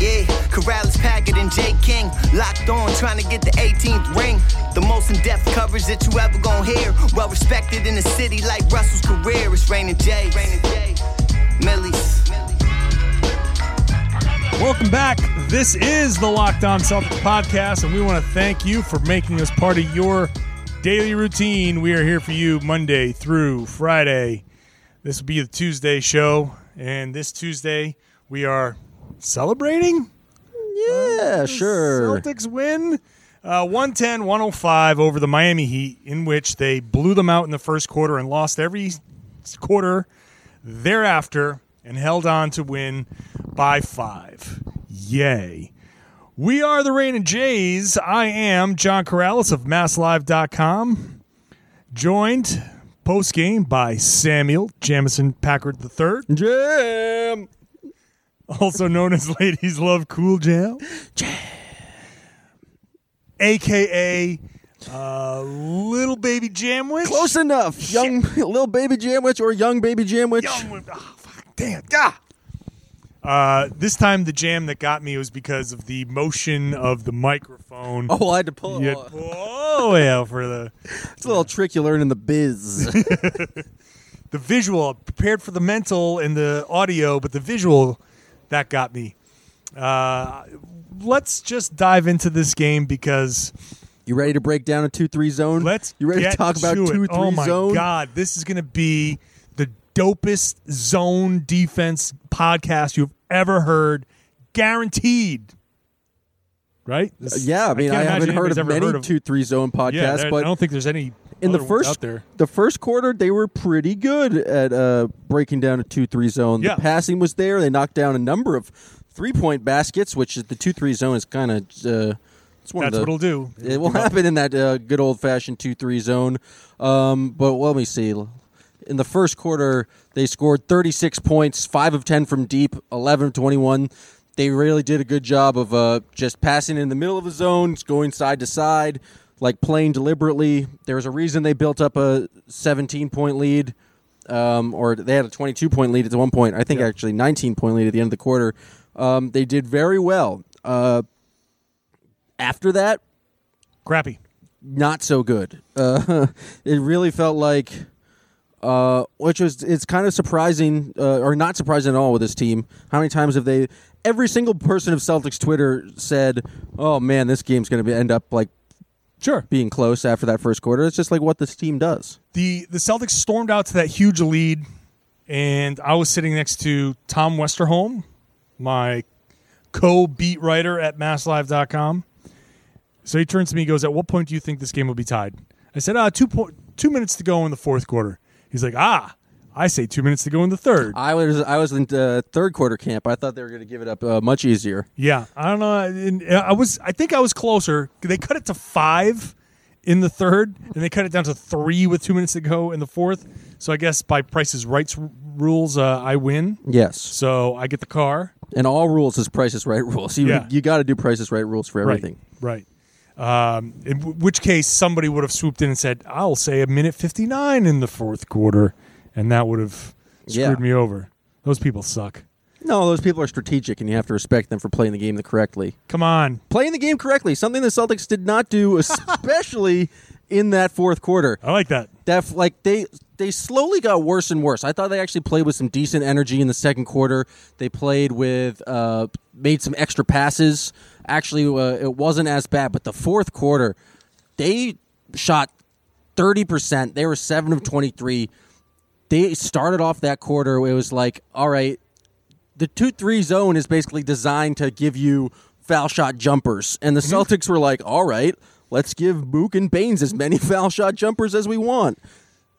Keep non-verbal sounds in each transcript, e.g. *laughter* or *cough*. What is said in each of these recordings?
Yeah, Karalis, Packard, and Jay King locked on, trying to get the 18th ring. The most in-depth coverage that you ever gonna hear. Well respected in the city like Russell's career. It's Raining J. Raining J. Millie's. Welcome back. This is the Locked On Celtics podcast, and we want to thank you for making us part of your daily routine. We are here for you Monday through Friday. This will be the Tuesday show, and this Tuesday we are celebrating. Yeah, sure. Celtics win uh, 110 105 over the Miami Heat, in which they blew them out in the first quarter and lost every quarter thereafter and held on to win by five. Yay. We are the Rain and Jays. I am John Karalis of MassLive.com, joined post game by Samuel Jamison Packard III, Jam. *laughs* also known as Ladies Love Cool Jam. AKA uh, Little Baby Jamwich. Close enough. Young *laughs* little baby jamwich or young baby jamwich. Young, oh, fuck, damn, ah. Uh, this time the jam that got me was because of the motion of the microphone. Oh, I had to pull You it. had to pull all the way out for the *laughs* It's a little trick you learn in the biz. the visual. Prepared for the mental and the audio, but the visual that got me. Uh, let's just dive into this game because you ready to break down a two-three zone? let's. You ready to talk about to it. two-three Oh my zone? god, this is going to be the dopest zone defense podcast you've ever heard, guaranteed. Right? This- Yeah, I mean, can't I, haven't heard of many heard of- two-three zone Yeah, podcasts, there- but I don't think there's any in the first the first quarter they were pretty good at uh, breaking down a two-three zone. Yeah. The passing was there. They knocked down a number of three-point baskets, which is the two-three zone is kind of. Uh, it's one That's of what it'll do. It will happen in that uh, good old fashioned 2 3 zone. Um, but let me see. In the first quarter, they scored 36 points, 5 of 10 from deep, 11 of 21. They really did a good job of uh, just passing in the middle of the zone, going side to side, like playing deliberately. There was a reason they built up a 17 point lead. Um, or they had a 22 point lead at one point. I think Yeah. actually 19 point lead at the end of the quarter. Um, they did very well. Uh, after that, Crappy. not so good. Uh, *laughs* it really felt like, uh, which was it's kind of surprising, uh, or not surprising at all with this team. How many times have they? Every single person of Celtics Twitter said, "Oh man, this game's going to end up like Sure. being close after that first quarter." It's just like what this team does. the the Celtics stormed out to that huge lead, and I was sitting next to Tom Westerholm, my co-beat writer at MassLive.com. So he turns to me and goes, "At what point do you think this game will be tied?" I said, "Ah, two point two minutes to go in the fourth quarter." He's like, "Ah, I say two minutes to go in the third. I was I was in uh, third quarter camp. I thought they were going to give it up uh, much easier. Yeah, I don't know. Uh, I was, I think I was closer. They cut it to five in the third, and they cut it down to three with two minutes to go in the fourth. So I guess by Price's Rights r- rules, uh, I win. Yes, So I get the car. and all rules is Price's Right rules. You Yeah. you got to do Price's Right rules for everything. Right. Right. Um, in w- which case, somebody would have swooped in and said, "I'll say a minute fifty-nine in the fourth quarter," and that would have screwed Yeah. me over. Those people suck. No, those people are strategic, and you have to respect them for playing the game the correctly. Come on. Playing the game correctly, something the Celtics did not do, *laughs* especially in that fourth quarter. I like that. That like they they slowly got worse and worse. I thought they actually played with some decent energy in the second quarter. They played with uh, made some extra passes. Actually, uh, it wasn't as bad. But the fourth quarter, they shot thirty percent. They were seven of twenty three. They started off that quarter. It was like, all right, the two three zone is basically designed to give you foul shot jumpers, and the Celtics were like, all right, let's give Mook and Baynes as many *laughs* foul shot jumpers as we want.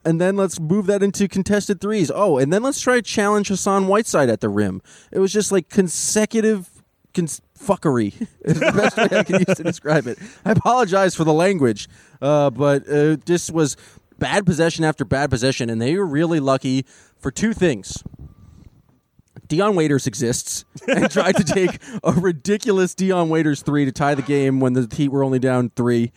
And then let's move that into contested threes. Oh, and then let's try to challenge Hassan Whiteside at the rim. It was just like consecutive cons- fuckery. *laughs* is the best way I can use to describe it. I apologize for the language, uh, but uh, this was bad possession after bad possession, and they were really lucky for two things. Dion Waiters exists *laughs* and tried to take a ridiculous Dion Waiters three to tie the game when the Heat were only down three.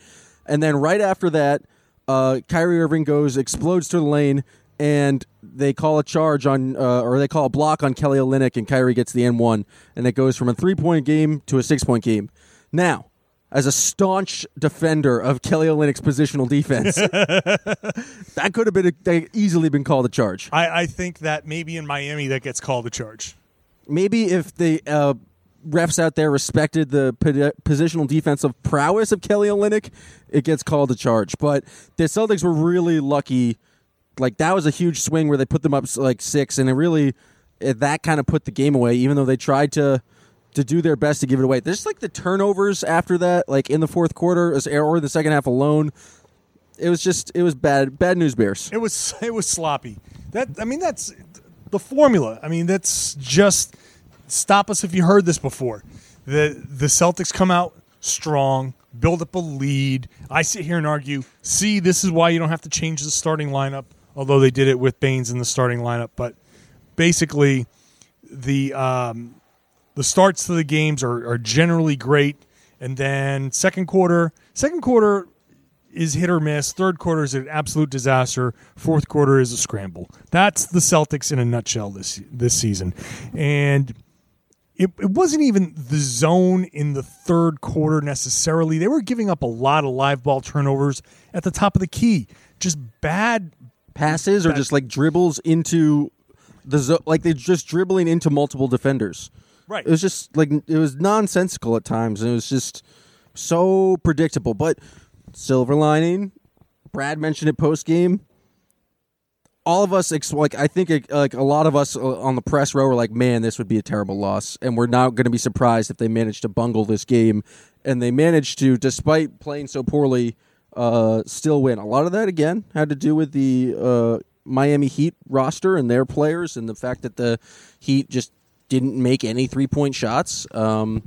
And then right after that, uh, Kyrie Irving goes, explodes to the lane, and they call a charge on, uh, or they call a block on Kelly Olynyk, and Kyrie gets the N1. And it goes from a three point game to a six point game. Now, as a staunch defender of Kelly Olynyk's positional defense, *laughs* that could have been a, they easily been called a charge. I, I think that maybe in Miami that gets called a charge. maybe if the uh, refs out there respected the po- positional defensive prowess of Kelly Olynyk, it gets called a charge. But the Celtics were really lucky. Like that was a huge swing where they put them up like six, and it really it, that kind of put the game away. Even though they tried to to do their best to give it away. There's like the turnovers after that, like in the fourth quarter or the second half alone. It was just it was bad bad news bears. It was *laughs* it was sloppy. That I mean that's the formula. I mean that's just stop us if you heard this before. The the Celtics come out strong, build up a lead. I sit here and argue, see, this is why you don't have to change the starting lineup, although they did it with Baynes in the starting lineup, but basically the um, the starts to the games are, are generally great and then second quarter second quarter is hit or miss. Third quarter is an absolute disaster. Fourth quarter is a scramble. That's the Celtics in a nutshell this this season. And it, it wasn't even the zone in the third quarter necessarily. They were giving up a lot of live ball turnovers at the top of the key. Just bad. passes or just like dribbles into the zo- like they're just dribbling into multiple defenders. Right. It was just like it was nonsensical at times, and it was just so predictable. But silver lining, Brad mentioned it post game. All of us, ex- like I think, like, a lot of us uh, on the press row, were like, "Man, this would be a terrible loss," and we're not going to be surprised if they managed to bungle this game. And they managed to, despite playing so poorly, uh, still win. A lot of that again had to do with the uh, Miami Heat roster and their players, and the fact that the Heat just didn't make any three point shots. Um,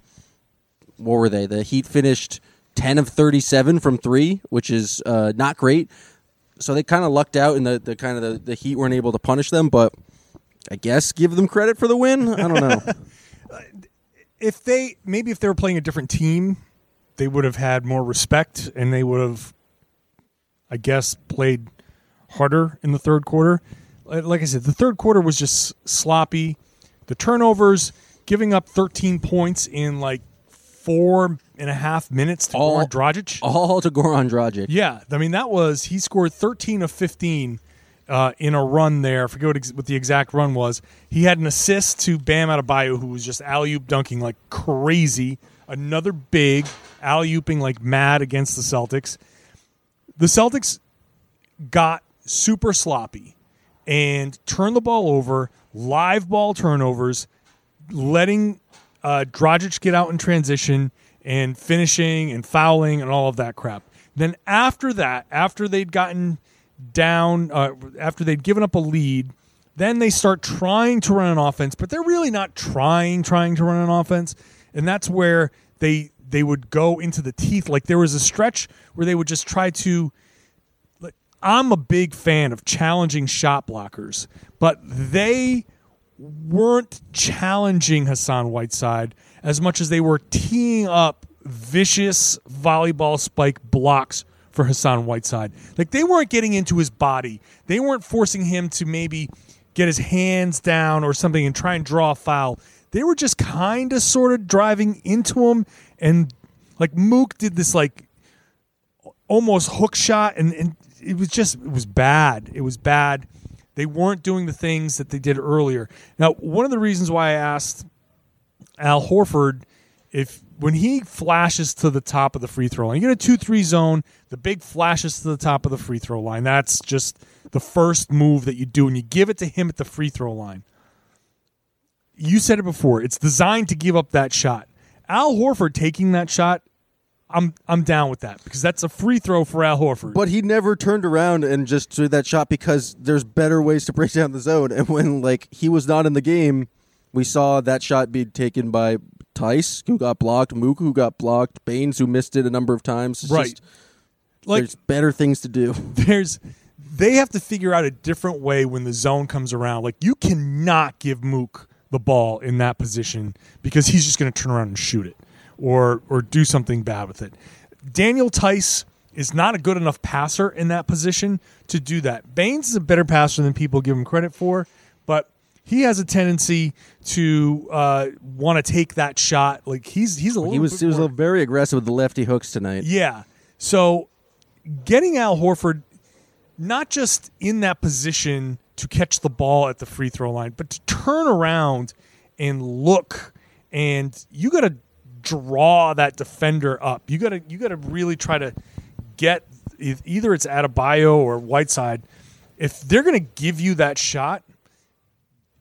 what were they? The Heat finished ten of thirty seven from three, which is uh, not great. So they kind of lucked out, and the, the kind of the, the Heat weren't able to punish them. But I guess give them credit for the win. I don't know. *laughs* If they maybe if they were playing a different team, they would have had more respect and they would have, I guess, played harder in the third quarter. Like I said, the third quarter was just sloppy. The turnovers, giving up 13 points in like four and a half minutes to All- Goran Dragic. All to Goran Dragic. Yeah, I mean that was he scored 13 of 15 uh, in a run there. I forget what, ex- what the exact run was. He had an assist to Bam Adebayo, who was just alley oop dunking like crazy. Another big alley ooping like mad against the Celtics. The Celtics got super sloppy and turned the ball over, live ball turnovers, letting uh, Dragic get out in transition and finishing and fouling and all of that crap. Then after that, after they'd gotten down, uh, after they'd given up a lead, then they start trying to run an offense, but they're really not trying, trying to run an offense, and that's where they they would go into the teeth. Like there was a stretch where they would just try to I'm a big fan of challenging shot blockers, but they weren't challenging Hassan Whiteside as much as they were teeing up vicious volleyball spike blocks for Hassan Whiteside. Like they weren't getting into his body. They weren't forcing him to maybe get his hands down or something and try and draw a foul. They were just kind of sort of driving into him and like Mook did this like almost hook shot and, and it was just it was bad it was bad they weren't doing the things that they did earlier now one of the reasons why i asked al horford if when he flashes to the top of the free throw line, you get a two-three zone. The big flashes to the top of the free throw line. That's just the first move that you do, and you give it to him at the free throw line. You said it before. It's designed to give up that shot. Al Horford taking that shot, I'm I'm down with that because that's a free throw for Al Horford. But he never turned around and just threw that shot because there's better ways to break *laughs* down the zone. And when like he was not in the game, we saw that shot be taken by Theis, who got blocked, Mook, who got blocked, Baynes, who missed it a number of times. It's Right. just- like there's better things to do. *laughs* *laughs* there's they have to figure out a different way when the zone comes around. Like you cannot give Mook the ball in that position because he's just going to turn around and shoot it or or do something bad with it. Daniel Theis is not a good enough passer in that position to do that. Baynes is a better passer than people give him credit for, but he has a tendency to uh, want to take that shot. Like he's he's a little He was bit he was more- very aggressive with the lefty hooks tonight. yeah. So getting Al Horford not just in that position to catch the ball at the free throw line, but to turn around and look and you got to draw that defender up. You got to you got to really try to get either it's Adebayo or Whiteside. If they're to give you that shot,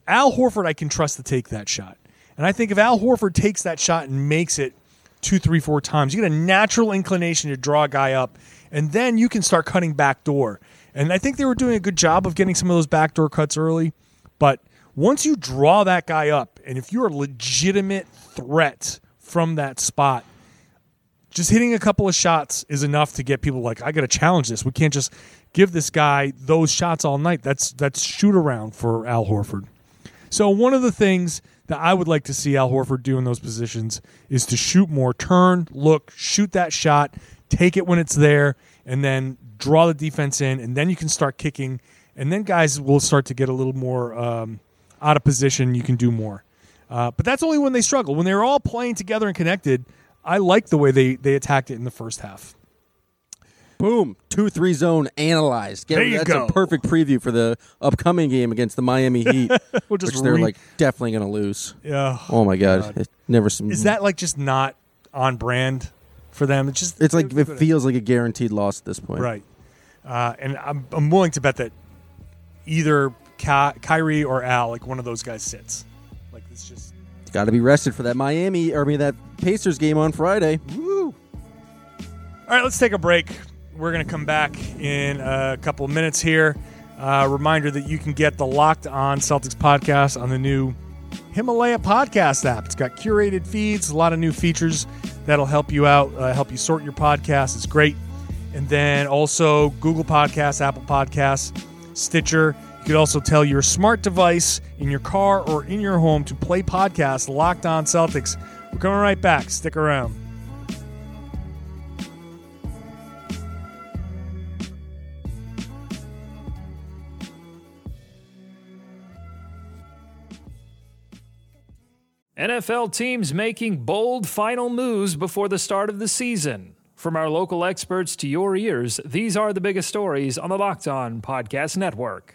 Al Horford, I can trust to take that shot. And I think if Al Horford takes that shot and makes it two, three, four times, you get a natural inclination to draw a guy up, and then you can start cutting back door. And I think they were doing a good job of getting some of those backdoor cuts early. But once you draw that guy up, and if you're a legitimate threat from that spot, just hitting a couple of shots is enough to get people like, I got to challenge this. We can't just give this guy those shots all night. That's that's shoot around for Al Horford. So one of the things that I would like to see Al Horford do in those positions is to shoot more, turn, look, shoot that shot, take it when it's there, and then draw the defense in, and then you can start kicking, and then guys will start to get a little more um, out of position. You can do more, uh, but that's only when they struggle. When they're all playing together and connected, I like the way they they attacked it in the first half. Boom, two three zone analyzed. Get, There you that's go. a perfect preview for the upcoming game against the Miami *laughs* Heat, We'll just which they're re- like definitely going to lose. Yeah. Oh my god, it never. Is that like just not on brand for them? It's just It's like they- it feels like a guaranteed loss at this point. Right. Uh, and I'm, I'm willing to bet that either Ky- Kyrie or Al, like one of those guys, sits. It's just. Got to be rested for that Miami or I mean that Pacers game on Friday. All right, let's take a break. We're going to come back in a couple of minutes here. Uh, reminder that you can get the Locked On Celtics podcast on the new Himalaya podcast app. It's got curated feeds, a lot of new features that'll help you out, uh, help you sort your podcast. It's great. And then also Google Podcasts, Apple Podcasts, Stitcher. You could also tell your smart device in your car or in your home to play podcast Locked On Celtics. We're coming right back. Stick around. NFL teams making bold final moves before the start of the season. From our local experts to your ears, these are the biggest stories on the Locked On Podcast Network.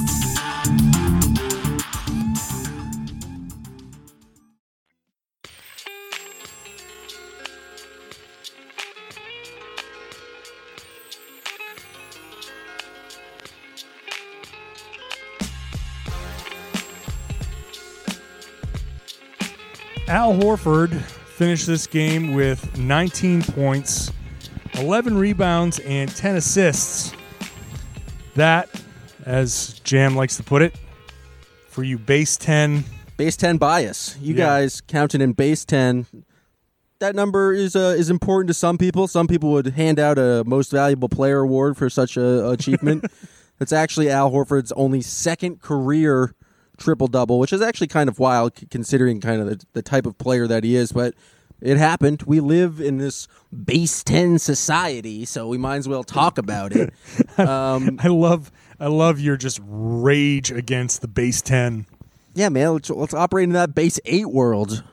Al Horford finished this game with 19 points, 11 rebounds, and 10 assists. That, as Jam likes to put it, for you base 10. Base 10 bias. You Yeah. guys counted in base 10. That number is uh, is important to some people. Some people would hand out a most valuable player award for such a achievement. *laughs* It's actually Al Horford's only second career triple double, which is actually kind of wild considering kind of the, the type of player that he is. But it happened. We live in this base 10 society, so we might as well talk about it. *laughs* Um, I love I love your just rage against the base 10. Yeah, man, let's, let's operate in that base eight world.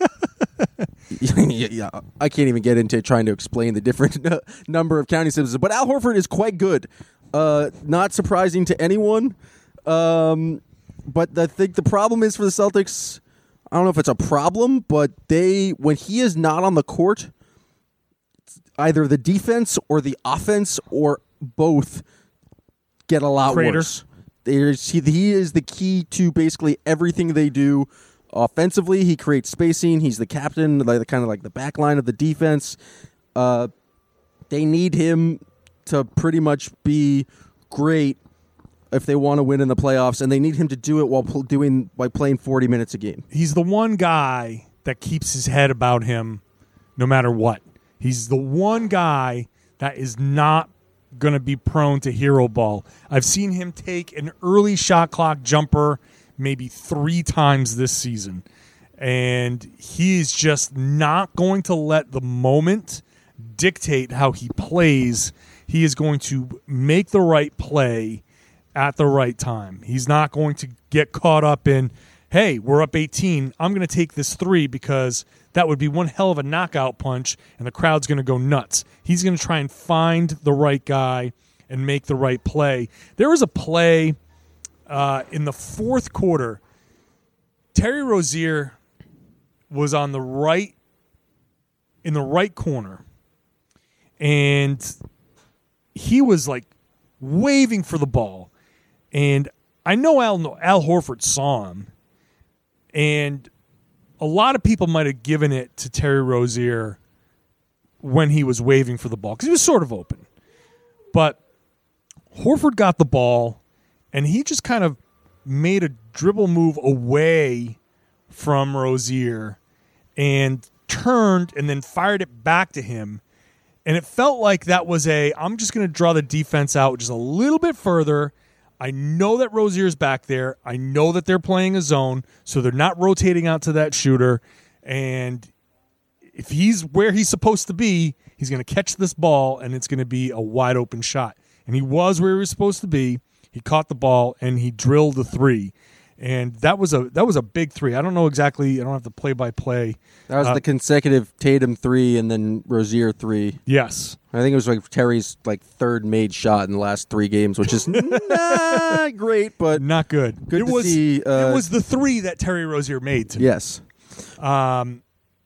*laughs* *laughs* yeah, yeah, I can't even get into trying to explain the different number of county systems, but Al Horford is quite good. Uh, not surprising to anyone. Um, but I think the problem is for the Celtics. I don't know if it's a problem, but they when he is not on the court, either the defense or the offense or both get a lot Crater. worse. There's, he, he is the key to basically everything they do. Offensively, he creates spacing. He's the captain, like the kind of like the back line of the defense. Uh, they need him to pretty much be great if they want to win in the playoffs, and they need him to do it while pl- doing by playing forty minutes a game. He's the one guy that keeps his head about him no matter what. He's the one guy that is not going to be prone to hero ball. I've seen him take an early shot clock jumper maybe three times this season. And he is just not going to let the moment dictate how he plays. He is going to make the right play at the right time. He's not going to get caught up in, hey, we're up 18. I'm going to take this three because that would be one hell of a knockout punch and the crowd's going to go nuts. He's going to try and find the right guy and make the right play. There was a play uh, in the fourth quarter. Terry Rozier was on the right, in the right corner, and he was like waving for the ball. And I know Al Al Horford saw him, and a lot of people might have given it to Terry Rozier when he was waving for the ball because he was sort of open. But Horford got the ball, and he just kind of made a dribble move away from Rozier and turned and then fired it back to him. And it felt like that was a I'm just going to draw the defense out just a little bit further. I know that Rozier's back there. I know that they're playing a zone, so they're not rotating out to that shooter. And if he's where he's supposed to be, he's going to catch this ball and it's going to be a wide open shot. And he was where he was supposed to be. He caught the ball and he drilled the three. And that was a that was a big three. I don't know exactly. I don't have the play by play. That was Uh, the consecutive Tatum three and then Rozier three. Yes, I think it was like Terry's like third made shot in the last three games, which is *laughs* not great, but not good. Good it to was see, uh, it was the three that Terry Rozier made. To me. yes. Um,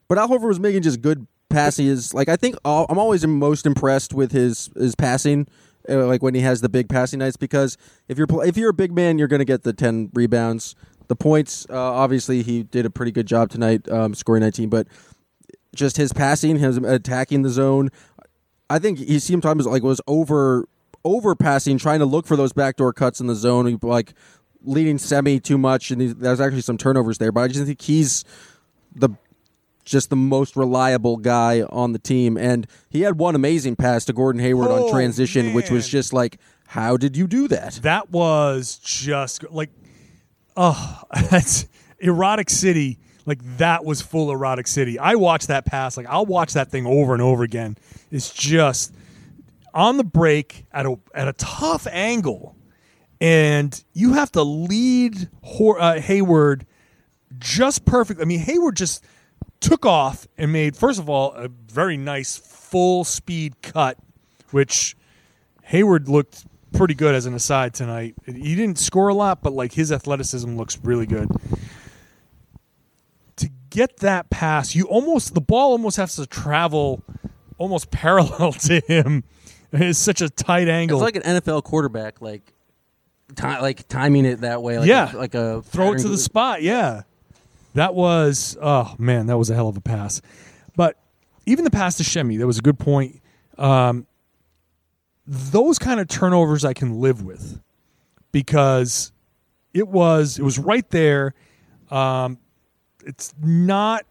But Al Horford was making just good passes. Like I think all, I'm always most impressed with his his passing. Uh, like when he has the big passing nights, because if you're if you're a big man, you're going to get the ten rebounds, the points. Uh, obviously, he did a pretty good job tonight, um, scoring 19. But just his passing, his attacking the zone. I think he sometimes like was over over passing, trying to look for those backdoor cuts in the zone, like leading semi too much, and he, there's actually some turnovers there. But I just think he's the just the most reliable guy on the team. And he had one amazing pass to Gordon Hayward Oh, on transition, which was just like, how did you do that? that was just like, oh, *laughs* that's erotic city. Like that was full erotic city. I watched that pass. Like I'll watch that thing over and over again. It's just on the break at a at a tough angle, and you have to lead uh, Hayward just perfect. I mean, Hayward just took off and made first of all a very nice full speed cut, which Hayward looked pretty good as an aside tonight. He didn't score a lot, but like his athleticism looks really good. To get that pass, you almost the ball almost has to travel almost *laughs* parallel to him. It's such a tight angle. It's like an NFL quarterback, like ti- like timing it that way. Like Yeah. a, like a throw it to the spot. Yeah, that was oh man, that was a hell of a pass. But even the pass to Semi, that was a good point. Um, those kind of turnovers I can live with because it was it was right there. Um, it's not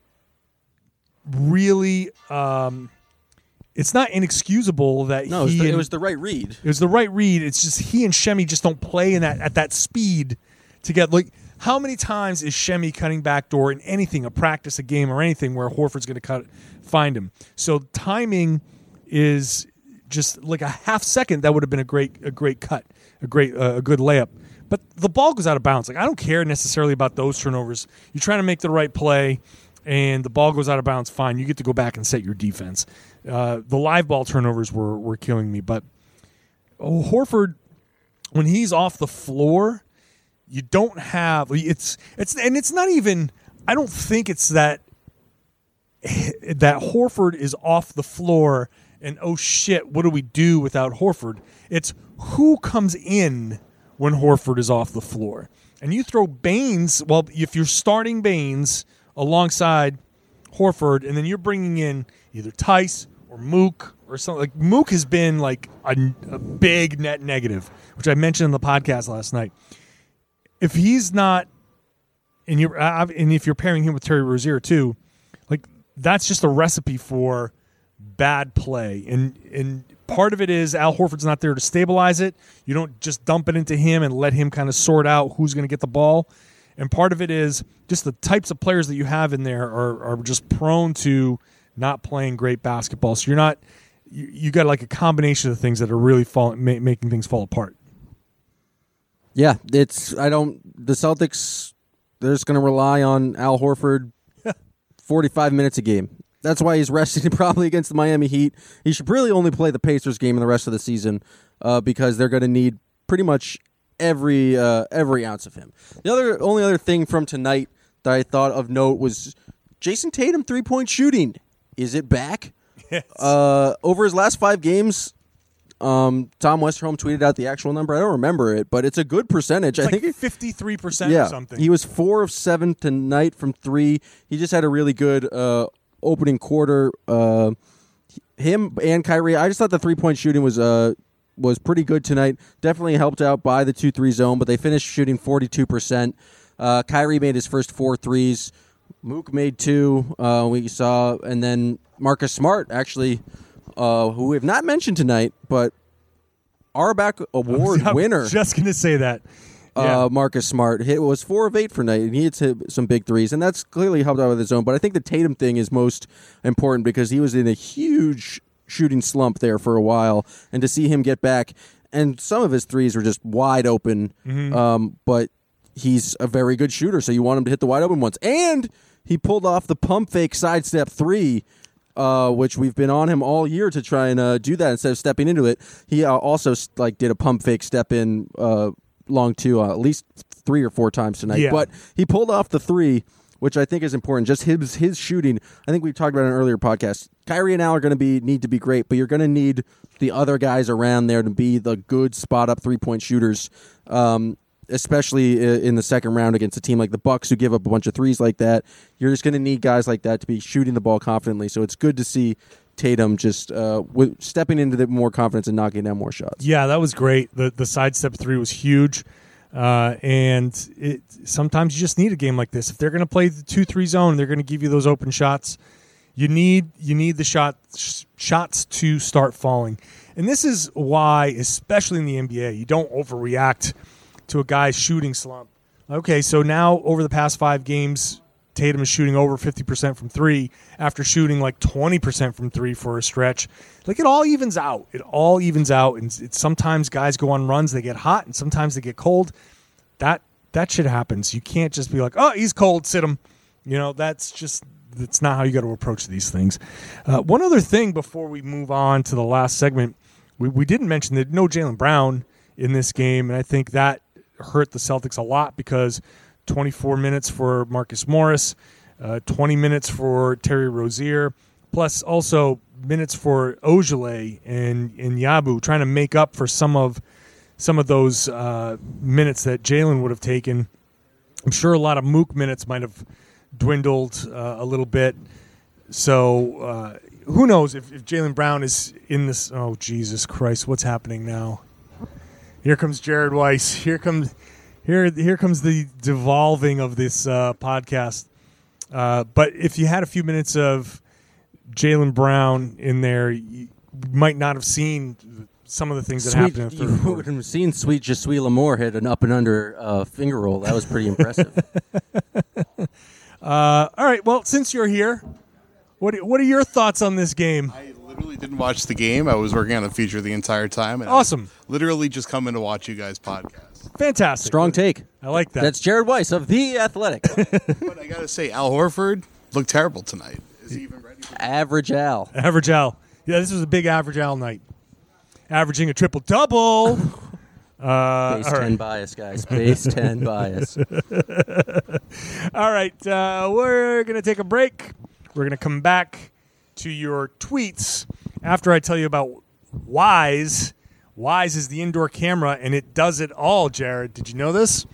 really. Um, it's not inexcusable that No, it was, he the, it was the right read. it was the right read. It's just he and Semi just don't play in that at that speed to get like how many times is Semi cutting back door in anything, a practice, a game, or anything where Horford's going to cut find him. So timing is just like a half second. That would have been a great a great cut, a great uh, a good layup. But the ball goes out of bounds. Like I don't care necessarily about those turnovers. You're trying to make the right play, and the ball goes out of bounds. Fine, you get to go back and set your defense. Uh, the live ball turnovers were were killing me, but oh, Horford, when he's off the floor, you don't have it's it's and it's not even. I don't think it's that *sighs* that Horford is off the floor and oh shit, what do we do without Horford? It's who comes in when Horford is off the floor. And you throw Baynes, well, if you're starting Baynes alongside Horford, and then you're bringing in either Theis or Mook or something like Mook has been like a, a big net negative, which I mentioned in the podcast last night. If he's not, and you're and if you're pairing him with Terry Rozier too, like that's just a recipe for bad play. And and part of it is Al Horford's not there to stabilize it. You don't just dump it into him and let him kind of sort out who's going to get the ball. And part of it is just the types of players that you have in there are, are just prone to not playing great basketball. So you're not you, you got like a combination of things that are really fall, ma- making things fall apart. Yeah, it's I don't the Celtics they're just going to rely on Al Horford *laughs* 45 minutes a game. That's why he's resting *laughs* probably against the Miami Heat. He should really only play the Pacers game in the rest of the season uh, because they're going to need pretty much every uh, every ounce of him. The other only other thing from tonight that I thought of note was Jayson Tatum three point shooting. Is it back? Uh, over his last five games, um, Tom Westerholm tweeted out the actual number. I don't remember it, but it's a good percentage. I It's think like it- fifty three percent yeah, or something. he was four of seven tonight from three. He just had a really good uh, opening quarter. Uh, him and Kyrie, I just thought the three point shooting was uh was pretty good tonight. Definitely helped out by the two three zone, but they finished shooting forty two percent. Uh, Kyrie made his first four threes. Mook made two. Uh, we saw, and then Marcus Smart actually, uh, who we have not mentioned tonight, but Auerbach Award *laughs* I was winner Just gonna say that. Yeah. uh, Marcus Smart hit was four of eight for night, and he hit some- big threes, and that's clearly helped out with his own. But I think the Tatum thing is most important because he was in a huge shooting slump there for a while, and to see him get back, and some of his threes were just wide open, um, but he's a very good shooter, so you want him to hit the wide open ones, and he pulled off the pump fake sidestep three uh, which we've been on him all year to try and uh, do that instead of stepping into it. He uh, also like did a pump fake step in uh, long two uh, at least three or four times tonight. Yeah. But he pulled off the three, which I think is important. Just his his shooting. I think we talked about in an earlier podcast. Kyrie and Al are going to be need to be great, but you're going to need the other guys around there to be the good spot up three point shooters. Um, especially in the second round against a team like the Bucks who give up a bunch of threes like that. You're just going to need guys like that to be shooting the ball confidently. So it's good to see Tatum just uh, stepping into the more confidence and knocking down more shots. Yeah, that was great. The the sidestep three was huge. Uh, and it sometimes you just need a game like this. If they're going to play the two three zone, they're going to give you those open shots. You need you need the shot sh- shots to start falling, and this is why, especially in the NBA, you don't overreact to a guy's shooting slump. Okay, so now over the past five games, Tatum is shooting over 50% from three after shooting like 20% from three for a stretch. Like it all evens out. It all evens out. And sometimes guys go on runs, they get hot, and sometimes they get cold. That that shit happens. You can't just be like, oh, he's cold, sit him. You know, that's just that's not how you got to approach these things. Uh, one other thing before we move on to the last segment, we, we didn't mention that no Jaylen Brown in this game, and I think that hurt the Celtics a lot because 24 minutes for Marcus Morris, uh, 20 minutes for Terry Rozier, plus also minutes for Ojeleye and, and Yabu, trying to make up for some of some of those uh, minutes that Jaylen would have taken. I'm sure a lot of Mook minutes might have dwindled uh, a little bit. So uh, who knows if, if Jaylen Brown is in this? Oh Jesus Christ! What's happening now? Here comes Jared Weiss. Here comes here here comes the devolving of this uh, podcast. Uh, but if you had a few minutes of Jaylen Brown in there, you might not have seen some of the things that Sweet, happened in you quarter. would have seen Sweet Jasui Lamore hit an up and under uh, finger roll. That was pretty impressive. *laughs* Uh, all right. Well, since you're here, what what are your thoughts on this game? I literally didn't watch the game. I was working on the feature the entire time. And I Awesome. literally just coming to watch you guys podcast. Fantastic. Strong take. I like that. That's Jared Weiss of The Athletic. *laughs* But I gotta say, Al Horford looked terrible tonight. Is he even ready? For- Average Al. average Al. Yeah, this was a big average Al night. Averaging a triple double. *laughs* Uh, Base all 10 right. bias, guys. Base 10 bias. *laughs* All right. Uh, we're going to take a break. We're going to come back to your tweets after I tell you about Wyze. Wyze is the indoor camera, and it does it all, Jared. Did you know this?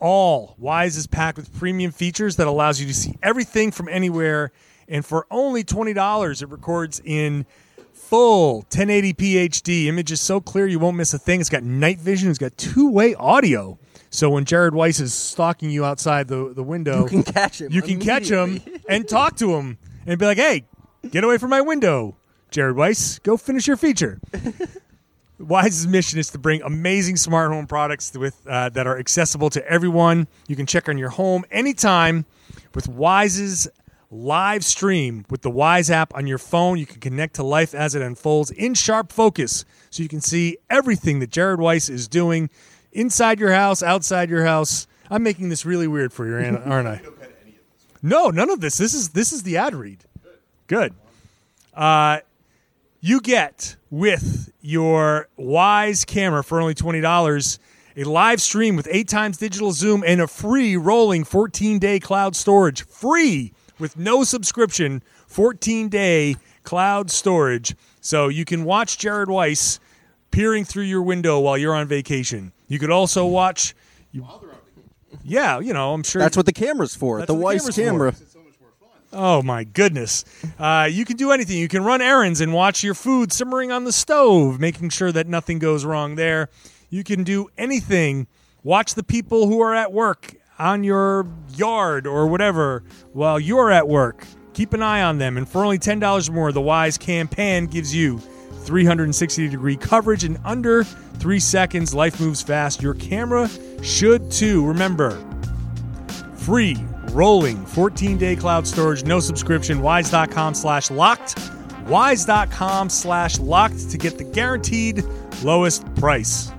All. Wyze is packed with premium features that allows you to see everything from anywhere. And for only $20, it records in full 1080p HD. Image is so clear you won't miss a thing. It's got night vision. It's got two-way audio. So when Jared Weiss is stalking you outside the, the window, You can catch him. you can catch him and talk to him and be like, "Hey, get away from my window, Jared Weiss. Go finish your feature." *laughs* Wyze's mission is to bring amazing smart home products with uh, that are accessible to everyone. You can check on your home anytime with Wyze's live stream with the Wyze app on your phone. You can connect to life as it unfolds in sharp focus, so you can see everything that Jared Weiss is doing inside your house, outside your house. I'm making this really weird for you, Anna- *laughs* aren't I? No, none of this. This is this is the ad read. Good. Uh, you get with your Wyze camera for only twenty dollars a live stream with eight times digital zoom and a free rolling 14 day cloud storage. Free with no subscription, 14 day cloud storage. So you can watch Jared Weiss peering through your window while you're on vacation. You could also watch. You, yeah, you know, I'm sure That's what the camera's for. That's the what the Wyze camera's camera. Oh my goodness! Uh, you can do anything. You can run errands and watch your food simmering on the stove, making sure that nothing goes wrong there. You can do anything. Watch the people who are at work on your yard or whatever while you're at work. Keep an eye on them. And for only ten dollars more, the Wyze Cam Pan gives you 360 degree coverage in under three seconds. Life moves fast. Your camera should too. Remember, free rolling. 14 day cloud storage no subscription. Wyze.com slash locked. Wyze.com slash locked to get the guaranteed lowest price.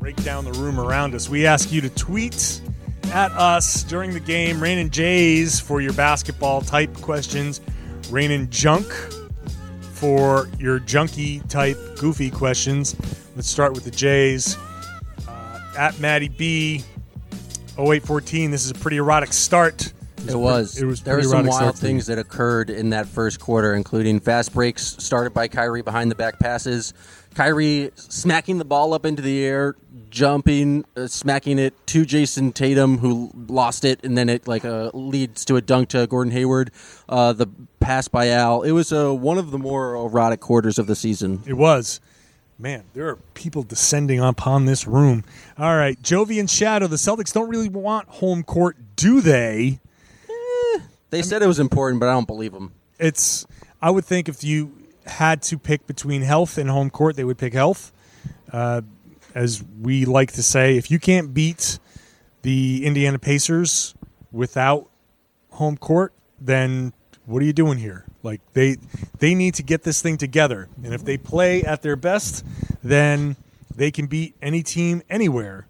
Break down the room around us. We ask you to tweet at us during the game. Rain and Jays for your basketball type questions. Rain and Junk for your junky type goofy questions. Let's start with the Jays. Uh, at Maddie B. 0814. This is a pretty erotic start. It was. It was there were some wild start for you. things that occurred in that first quarter, including fast breaks started by Kyrie behind the back passes. Kyrie smacking the ball up into the air, jumping, uh, smacking it to Jayson Tatum, who lost it, and then it like uh, leads to a dunk to Gordon Hayward. Uh, the pass by Al. It was uh, one of the more erotic quarters of the season. It was. Man, there are people descending upon this room. All right, Jovi and Shadow. The Celtics don't really want home court, do they? They said it was important, but I don't believe them. it's I would think if you had to pick between health and home court, they would pick health. Uh, as we like to say, if you can't beat the Indiana Pacers without home court, then what are you doing here? Like they they need to get this thing together, and if they play at their best, then they can beat any team anywhere.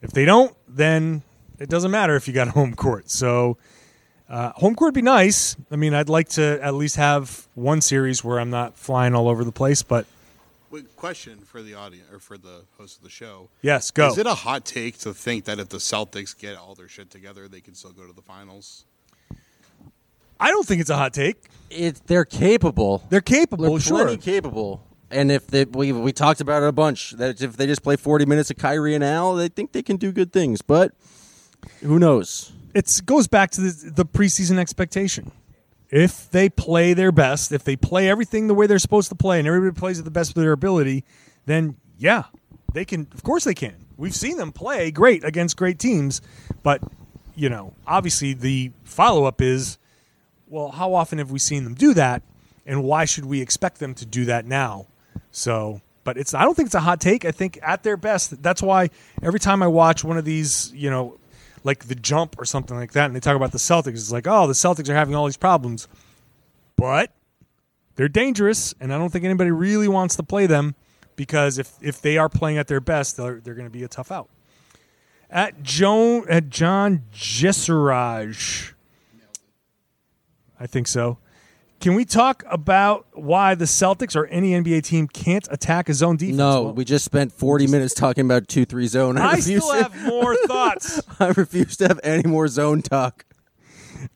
If they don't, then it doesn't matter if you got home court. So uh, home court would be nice. I mean, I'd like to at least have one series where I'm not flying all over the place. But Wait, question for the audience or for the host of the show. yes, go. Is it a hot take to think that if the Celtics get all their shit together, they can still go to the finals? I don't think it's a hot take. It, they're capable. They're capable, They're sure. plenty capable. And if they, we we talked about it a bunch that if they just play 40 minutes of Kyrie and Al, they think they can do good things. But who knows? it goes back to the, the preseason expectation. If they play their best, if they play everything the way they're supposed to play, and everybody plays at the best of their ability, then yeah, they can. Of course, they can. We've seen them play great against great teams, but you know, obviously, the follow up is, well, how often have we seen them do that, and why should we expect them to do that now? So, but it's I don't think it's a hot take. I think at their best, that's why every time I watch one of these, you know, like the jump or something like that, and they talk about the Celtics, it's like, oh, the Celtics are having all these problems, but they're dangerous, and I don't think anybody really wants to play them because if if they are playing at their best, they're they're going to be a tough out. At Joan at John Jesseraj, I think so. Can we talk about why the Celtics or any NBA team can't attack a zone defense? No, Well, we just spent 40 minutes talking about 2 3 zone. I, I refuse still to- have *laughs* more thoughts. I refuse to have any more zone talk.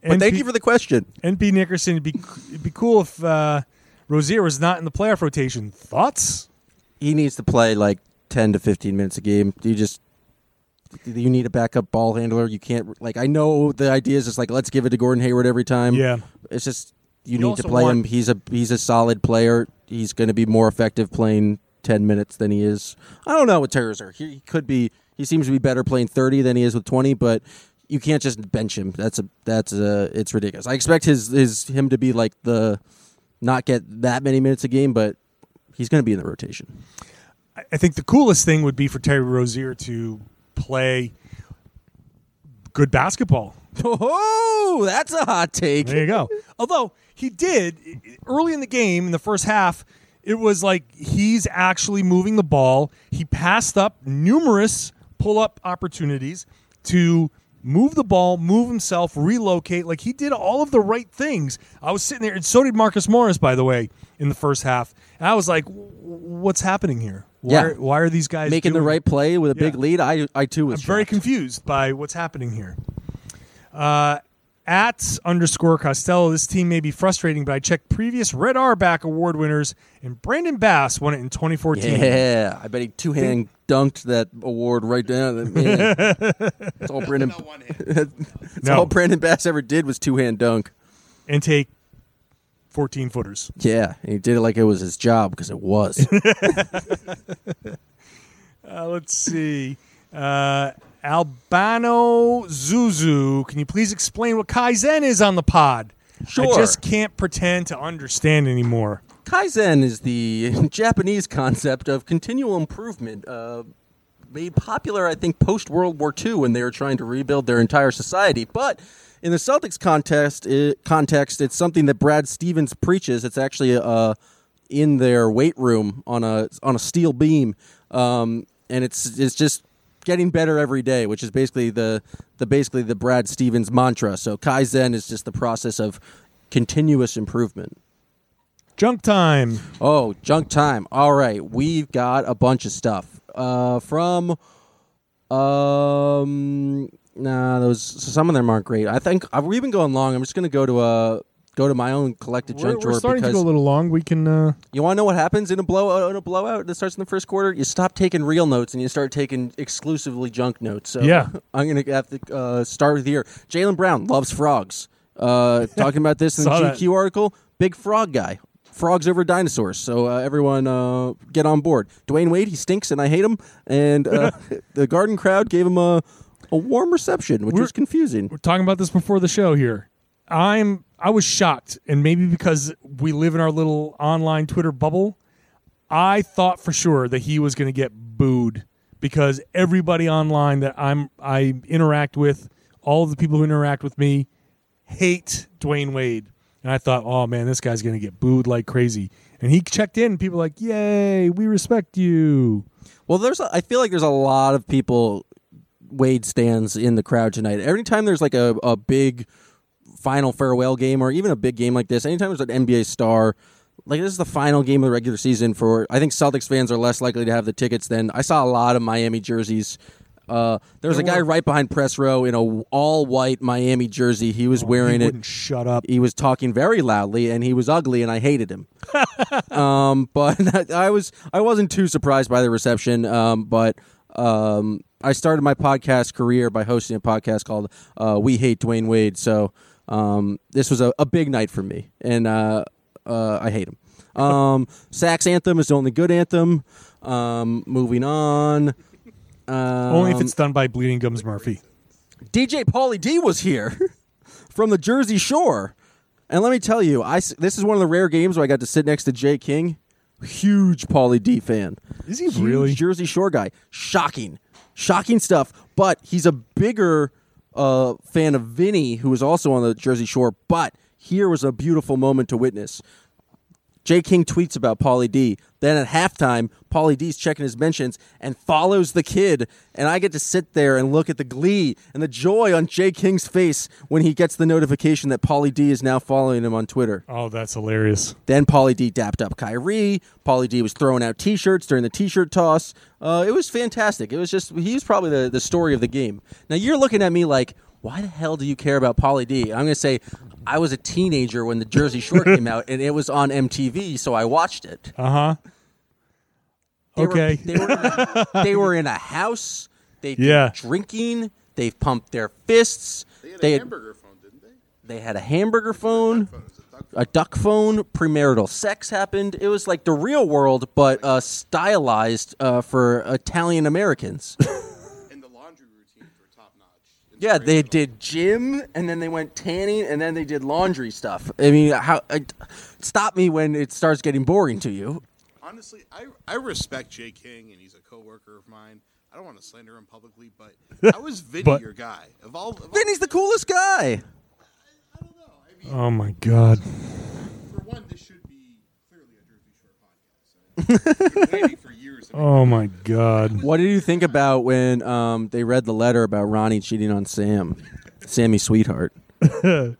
But And thank you for the question. NP Nickerson, it'd be it'd be cool if uh, Rozier was not in the playoff rotation. Thoughts? He needs to play like 10 to 15 minutes a game. Do you just you need a backup ball handler. You can't like I know the idea is just like let's give it to Gordon Hayward every time. Yeah. It's just you You need to also play him. He's a he's a solid player. He's going to be more effective playing 10 minutes than he is. I don't know with Terzer. He, he could be he seems to be better playing 30 than he is with 20, but you can't just bench him. That's a that's a it's ridiculous. I expect his his him to be like the not get that many minutes a game, but he's going to be in the rotation. I- I think the coolest thing would be for Terry Rozier to play good basketball. *laughs* Oh, that's a hot take. There you go. Although he did early in the game in the first half, it was like he's actually moving the ball. He passed up numerous pull up opportunities to move the ball, move himself, relocate. Like he did all of the right things. I was sitting there, and so did Marcus Morris, by the way, in the first half. And I was like, what's happening here? Why, Yeah. are, why are these guys Making the doing- right play with a big lead. I I too was I'm very confused by what's happening here. Uh, at underscore Costello, this team may be frustrating, but I checked previous Red Auerbach award winners, and Brandon Bass won it in 2014. Yeah, I bet he two hand dunked that award right down. Man. That's *laughs* all Brandon. That's *laughs* No. all Brandon Bass ever did was two hand dunk. And take 14 footers. Yeah, he did it like it was his job because it was. *laughs* Uh, let's see. Uh, Albano Zuzu, can you please explain what Kaizen is on the pod? Sure. I just can't pretend to understand anymore. Kaizen is the *laughs* Japanese concept of continual improvement, uh, made popular, I think, post World War II when they were trying to rebuild their entire society. But in the Celtics contest, it, context, it's something that Brad Stevens preaches. It's actually uh, in their weight room on a on a steel beam, um, and it's it's just getting better every day, which is basically the the basically the Brad Stevens mantra. So Kaizen is just the process of continuous improvement. Junk time. Oh, junk time. All right, we've got a bunch of stuff uh, from. Um, nah, those some of them aren't great. I think uh, we've been going long. I'm just gonna go to a go to my own collected We're, junk we're drawer starting to go a little long. We can. Uh, you want to know what happens in a blowout in a blowout that starts in the first quarter. You stop taking real notes and you start taking exclusively junk notes. So Yeah. *laughs* I'm gonna have to uh, start with here. Jaylen Brown loves frogs. Uh, *laughs* talking about this in the Saw that. GQ article. Big frog guy. Frogs over dinosaurs. So uh, everyone uh, get on board. Dwyane Wade, he stinks and I hate him. And uh, *laughs* the Garden crowd gave him a a warm reception, which We're- was confusing. we're talking about this before the show here. I'm I was shocked, and maybe because we live in our little online Twitter bubble, I thought for sure that he was going to get booed because everybody online that I'm I interact with, all the people who interact with me, hate Dwyane Wade. and I thought, oh man, this guy's gonna get booed like crazy. And he checked in, people like, yay, we respect you. Well, there's a, I feel like there's a lot of people Wade stands in the crowd tonight. Every time there's like a, a big final farewell game or even a big game like this, anytime there's an NBA star, like this is the final game of the regular season for I think Celtics fans are less likely to have the tickets than I saw a lot of Miami jerseys. Uh, there was a guy right behind press row in a all white Miami jersey. He was wearing he it. shut up. He was talking very loudly, and he was ugly, and I hated him. *laughs* um, but *laughs* I was I wasn't too surprised by the reception. Um, but um, I started my podcast career by hosting a podcast called uh, "We Hate Dwyane Wade." So um, this was a, a big night for me, and uh, uh, I hate him. Um, *laughs* Sax anthem is the only good anthem. Um, moving on. Um, Only if it's done by Bleeding Gums Murphy. DJ Paulie D was here *laughs* from the Jersey Shore. And let me tell you, I, this is one of the rare games where I got to sit next to Jay King. Huge Paulie D fan. Is he Huge really? Jersey Shore guy. Shocking. Shocking stuff. But he's a bigger uh, fan of Vinny, who is also on the Jersey Shore. But here was a beautiful moment to witness. Jay King tweets about Paulie D. Then at halftime, Paulie D's checking his mentions and follows the kid. And I get to sit there and look at the glee and the joy on Jay King's face when he gets the notification that Paulie D is now following him on Twitter. Oh, that's hilarious. Then Paulie D dapped up Kyrie. Paulie D was throwing out T-shirts during the T-shirt toss. Uh, it was fantastic. It was just he was probably the, the story of the game. Now you're looking at me like, why the hell do you care about Paulie D? I'm going to say I was a teenager when the Jersey Shore came out, and it was on MTV, so I watched it. Uh huh. They were- Okay. they, were in a, *laughs* they were in a house. They did Yeah. drinking. They pumped their fists. They had a They had, hamburger phone, didn't they? they had a hamburger phone, Phone, it a duck a duck phone. Premarital sex happened. It was like the real world, but uh, stylized uh, for Italian Americans. *laughs* and the laundry routines were top notch. Yeah, they did gym, and then they went tanning, and then they did laundry stuff. I mean, how? I, stop me when it starts getting boring to you. Honestly, I, I respect Jay King, and he's a coworker of mine. I don't want to slander him publicly, but how was *laughs* Vinny But- your guy? Of all, of all Vinny's the coolest guy. I don't know. I mean, Oh my God. for one, this should be clearly a Jersey Shore podcast. So I've *laughs* waiting for years. Oh my God. What did you think about when um, they read the letter about Ronnie cheating on Sam, Sammy's sweetheart? *laughs*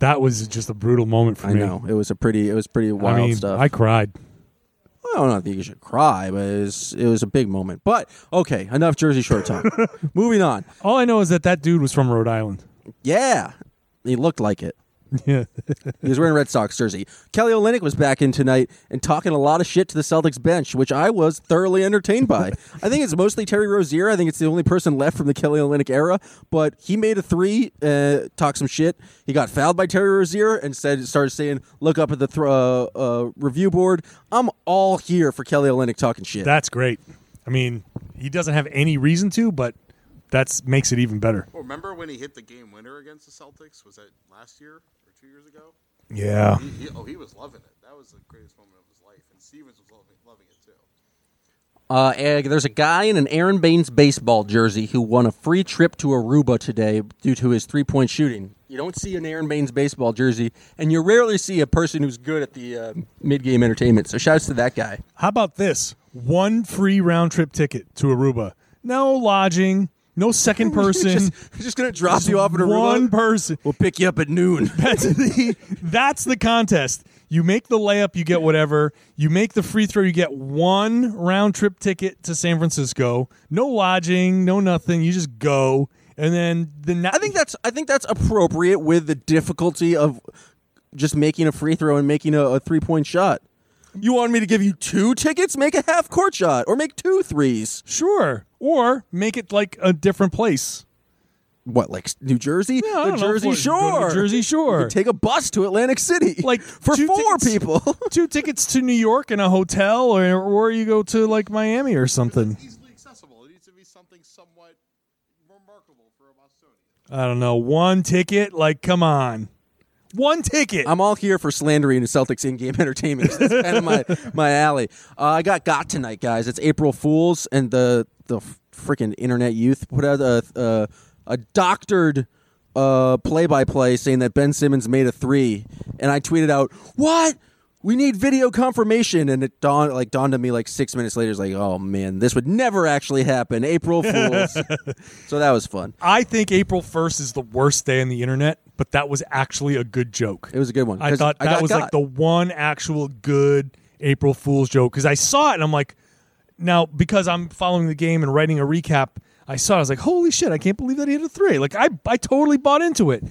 That was just a brutal moment for I me. know it was a pretty, it was pretty wild I mean, stuff. I cried. I don't know think you should cry, but it was, it was a big moment. But okay, enough Jersey Shore talk. *laughs* Moving on. All I know is that that dude was from Rhode Island. Yeah, he looked like it. Yeah. He was wearing a Red Sox jersey. Kelly Olynyk was back in tonight and talking a lot of shit to the Celtics bench, which I was thoroughly entertained by. I think it's mostly Terry Rozier. I think it's the only person left from the Kelly Olynyk era. But he made a three, uh, talked some shit. He got fouled by Terry Rozier and said, started saying, "Look up at the th- uh, uh, review board." I'm all here for Kelly Olynyk talking shit. That's great. I mean, he doesn't have any reason to, but that makes it even better. Oh, remember when he hit the game winner against the Celtics? Was that last year or two years ago? Yeah. He, he, oh, he was loving it. That was the greatest moment of his life, and Stevens was loving, loving it too. Uh, there's a guy in an Aron Baynes baseball jersey who won a free trip to Aruba today due to his three point shooting. You don't see an Aron Baynes baseball jersey, and you rarely see a person who's good at the uh, mid game entertainment. So, shouts to that guy. How about this? One free round trip ticket to Aruba. No lodging. No second *laughs* person. just, just gonna drop you off at Aruba. One person. We'll pick you up at noon. *laughs* That's the that's the contest. You make the layup, you get whatever. You make the free throw, you get one round trip ticket to San Francisco. No lodging, no nothing. You just go, and then the na- I think that's I think that's appropriate with the difficulty of just making a free throw and making a, a three point shot. You want me to give you two tickets? Make a half court shot or make two threes. sure, or make it like a different place. What, like New Jersey? Yeah, I the don't know, Jersey Florida. Go to Shore. Jersey You Shore. could take a bus to Atlantic City. *laughs* Like *laughs* for two four tickets- people. *laughs* Two tickets to New York in a hotel, or or you go to like Miami or something. Easily accessible. It needs to be something somewhat remarkable for a Bostonian. I don't know. One ticket, like come on, one ticket. I'm all here for slandering the Celtics in-game entertainment. That's kind of my my alley. Uh, I got got tonight, guys. It's April Fools, and the the freaking internet youth put out a uh, a doctored uh, play-by-play saying that Ben Simmons made a three, and I tweeted out, "What? We need video confirmation." And it dawned like dawned on me like six minutes later. It's like, "Oh man, this would never actually happen." April Fools. *laughs* so that was fun. I think April 1st is the worst day on the internet, but that was actually a good joke. It was a good one. I thought that got was like the one actual good April Fool's joke because I saw it and I'm like, now because I'm following the game and writing a recap, I saw it. I was like, holy shit, I can't believe that he hit a three. Like I, I totally bought into it.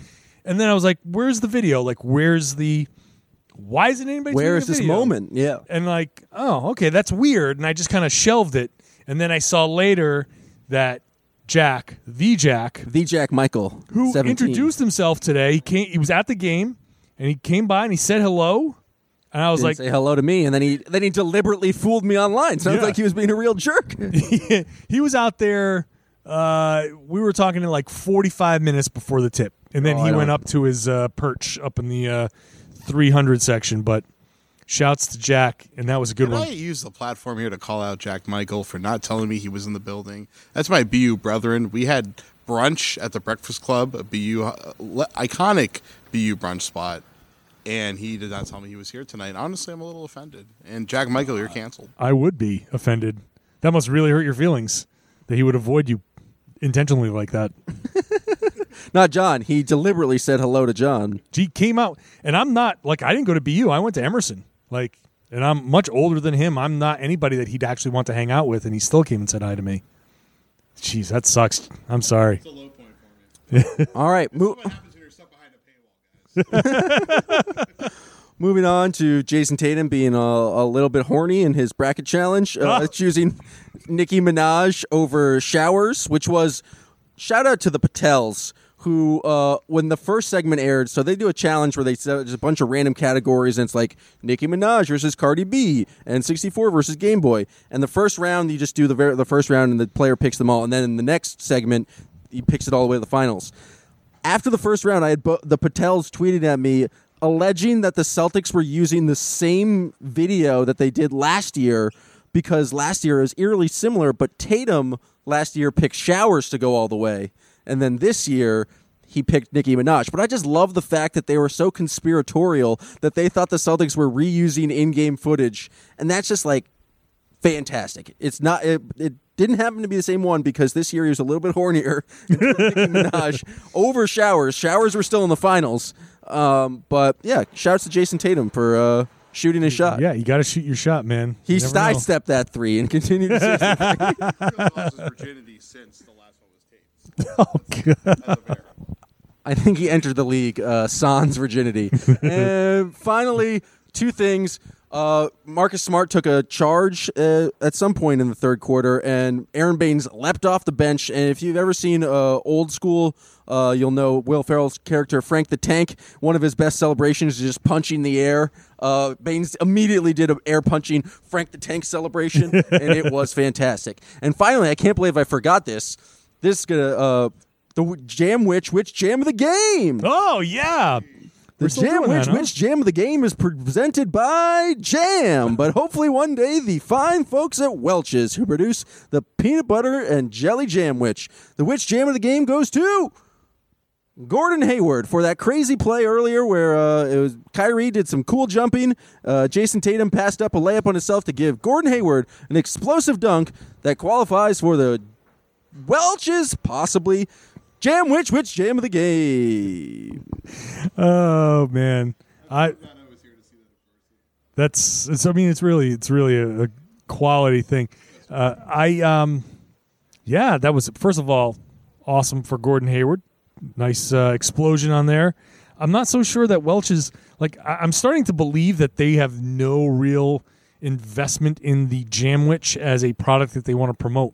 And then I was like, where's the video? Like, where's the? Why isn't anybody? Where is this moment? Yeah. And like, oh, okay, that's weird. And I just kind of shelved it. And then I saw later that Jack, the Jack, The Jack Michael, who 17. introduced himself today. He came. He was at the game, and he came by and he said hello. And I was Didn't like, say hello to me, and then he then he deliberately fooled me online. Sounds Yeah. like he was being a real jerk. *laughs* he was out there. Uh, we were talking to like 45 minutes before the tip, and then Oh, he I went don't- up to his uh, perch up in the uh, 300 section. But shouts to Jack, and that was a good Can I one. use the platform here to call out Jack Michael for not telling me he was in the building? That's my BU brethren. We had brunch at the Breakfast Club, a BU uh, le- iconic BU brunch spot, and he did not tell me he was here tonight. Honestly, I'm a little offended. And Jack Michael, you're canceled. I would be offended. That must really hurt your feelings that he would avoid you intentionally like that. *laughs* Not John. He deliberately said hello to John. He came out, and I'm not like I didn't go to BU. I went to Emerson. Like, and I'm much older than him. I'm not anybody that he'd actually want to hang out with, and he still came and said hi to me. Jeez, that sucks. I'm sorry. a low point for me. *laughs* All right, mo- What happens when you're stuck behind a paywall, guys? *laughs* moving on to Jayson Tatum being a, a little bit horny in his bracket challenge, uh, Ah. choosing Nicki Minaj over Showers, which was shout out to the Patels. Who, uh, when the first segment aired, so they do a challenge where they set just a bunch of random categories, and it's like Nicki Minaj versus Cardi B, and 64 versus Game Boy. And the first round, you just do the ver- the first round, and the player picks them all. And then in the next segment, he picks it all the way to the finals. After the first round, I had bo- the Patels tweeting at me alleging that the Celtics were using the same video that they did last year because last year was eerily similar, but Tatum last year picked Showers to go all the way, and then this year he picked Nicki Minaj. But I just love the fact that they were so conspiratorial that they thought the Celtics were reusing in-game footage, and that's just like fantastic. It's not. It, it didn't happen to be the same one because this year he was a little bit hornier. *laughs* Minaj over Showers. Showers were still in the finals. Um, but yeah, shouts to Jayson Tatum for uh, shooting his shot. Yeah, you got to shoot your shot, man. He You sidestepped that three and continued to *laughs* *laughs* lost his virginity since the last one was taped. Oh, God. As a bear. I think he entered the league uh, sans virginity. and finally, two things. Uh, Marcus Smart took a charge uh, at some point in the third quarter, and Aron Baynes leapt off the bench. And if you've ever seen uh, old school, uh, you'll know Will Ferrell's character Frank the Tank. One of his best celebrations is just punching the air. Uh, Baynes immediately did an air punching Frank the Tank celebration, *laughs* and it was fantastic. And finally, I can't believe I forgot this. This is gonna uh, the Jam Witch Witch Jam of the game. Oh, yeah. The Jam Witch that, huh? Witch Jam of the Game is presented by Jam, but hopefully one day the fine folks at Welch's who produce the peanut butter and jelly Jam Witch. The Witch Jam of the Game goes to Gordon Hayward for that crazy play earlier where uh, it was Kyrie did some cool jumping. Uh, Jayson Tatum passed up a layup on himself to give Gordon Hayward an explosive dunk that qualifies for the Welch's possibly Jam Witch Jam of the Game. Oh man, I. That's. It's. I mean, it's really. It's really a, a quality thing. Uh, I. Um. Yeah, that was first of all awesome for Gordon Hayward. Nice uh, explosion on there. I'm not so sure that Welch is like. I, I'm starting to believe that they have no real investment in the Jamwich as a product that they want to promote.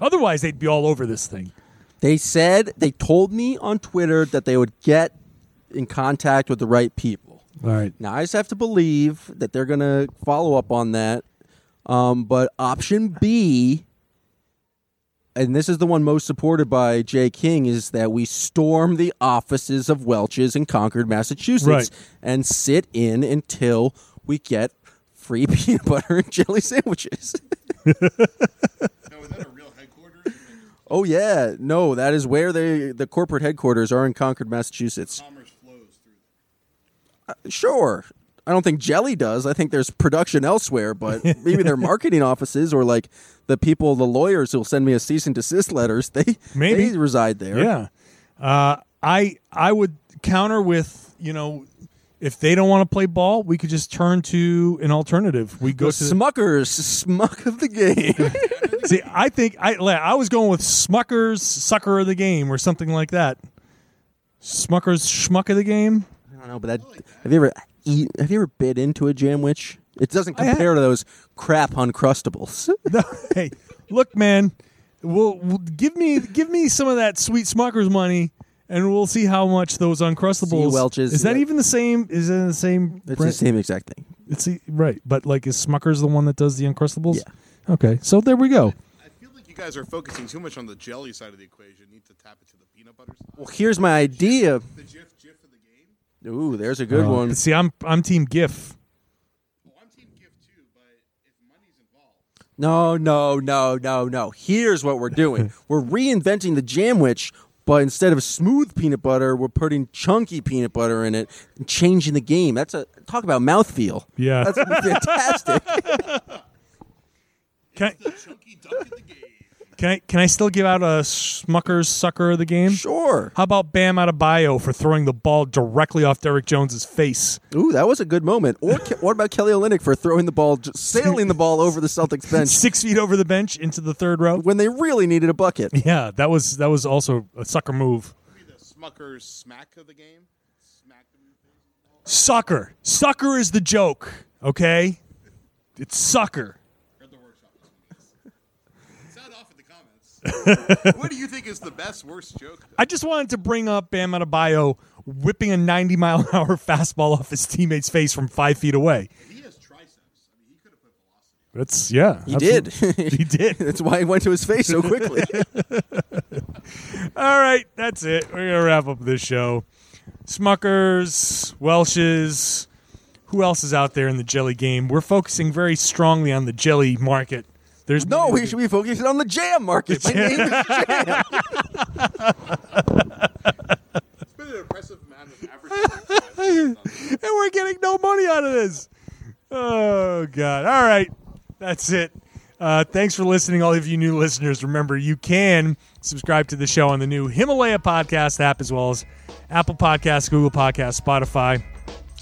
Otherwise, they'd be all over this thing. They said they told me on Twitter that they would get in contact with the right people. All right. Now I just have to believe that they're going to follow up on that. Um, but option B, and this is the one most supported by Jay King, is that we storm the offices of Welch's in Concord, Massachusetts, Right. and sit in until we get free *laughs* peanut butter and jelly sandwiches. *laughs* Now, was that a real headquarters? Oh yeah, no, that is where they the corporate headquarters are in Concord, Massachusetts. Commerce flows through. Sure. I don't think Jelly does. I think there's production elsewhere, but *laughs* maybe their marketing offices or like the people, the lawyers who'll send me a cease and desist letters, they Maybe. they reside there. Yeah. Uh, I I would counter with you know if they don't want to play ball, we could just turn to an alternative. We go The to Smuckers, smuck of the game. *laughs* see. I think I I was going with Smuckers sucker of the game or something like that. Smuckers schmuck of the game. I don't know, but that have you ever eat, have you ever bit into a jamwich? It doesn't compare to those crap uncrustables. *laughs* No, hey, look, man. We'll, we'll give me give me some of that sweet Smuckers money, and we'll see how much those uncrustables. Welch's, is that yeah. even the same? Is it the same? It's brand? the same exact thing. It's the, right, but like, is Smuckers the one that does the uncrustables? Yeah. Okay, so there we go. I feel like you guys are focusing too much on the jelly side of the equation. You need to tap into the peanut butter side. Well, here's my idea. The Jif Jif of the game. Ooh, there's a good Uh, one. See, I'm I'm Team GIF. I'm team gift too, but if money's involved, No, no, no, no, no. Here's what we're doing. *laughs* we're reinventing the jamwich, but instead of smooth peanut butter, we're putting chunky peanut butter in it and changing the game. That's a talk about mouthfeel. Yeah. That's fantastic. *laughs* Can I, chunky dunk in the game. Can I can I still give out a Smuckers sucker of the game? sure. How about Bam Adebayo for throwing the ball directly off Derrick Jones's face? Ooh, that was a good moment. Or Ke- what about Kelly Olynyk for throwing the ball, just sailing the ball over the Celtics bench *laughs* Six feet over the bench into the third row. when they really needed a bucket? *laughs* Yeah, that was that was also a sucker move. Maybe the Smucker's smack of the game. Smack them in the face. Sucker. Sucker is the joke, okay? It's sucker. Heard the workshop. Sound off in the comments. *laughs* what do you think is the best, worst joke? I just wanted to bring up Bam Adebayo whipping a 90 mile an hour *laughs* fastball off his teammate's face from five feet away. He has triceps. I mean, he could have put velocity. That's yeah. He absolutely. did. *laughs* He did. That's why he went to his face so quickly. All right, that's it. We're gonna wrap up this show. Smuckers, Welch's. Who else is out there in the jelly game? We're focusing very strongly on the jelly market. There's no, we should be focusing on the jam market. My name is Jam. *laughs* It's been an impressive amount of advertising. and we're getting no money out of this. Oh God! All right, that's it. Uh, thanks for listening, all of you new listeners. Remember, you can subscribe to the show on the new Himalaya podcast app, as well as Apple Podcasts, Google Podcasts, Spotify.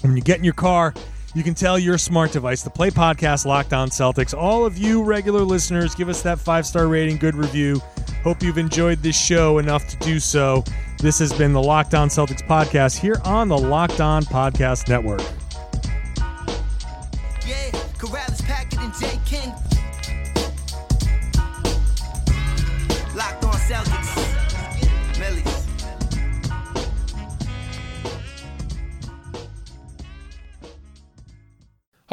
When you get in your car, you can tell your smart device to play podcast Locked On Celtics. All of you regular listeners, give us that five star rating, good review. Hope you've enjoyed this show enough to do so. This has been the Locked On Celtics podcast here on the Locked On Podcast Network. Yeah,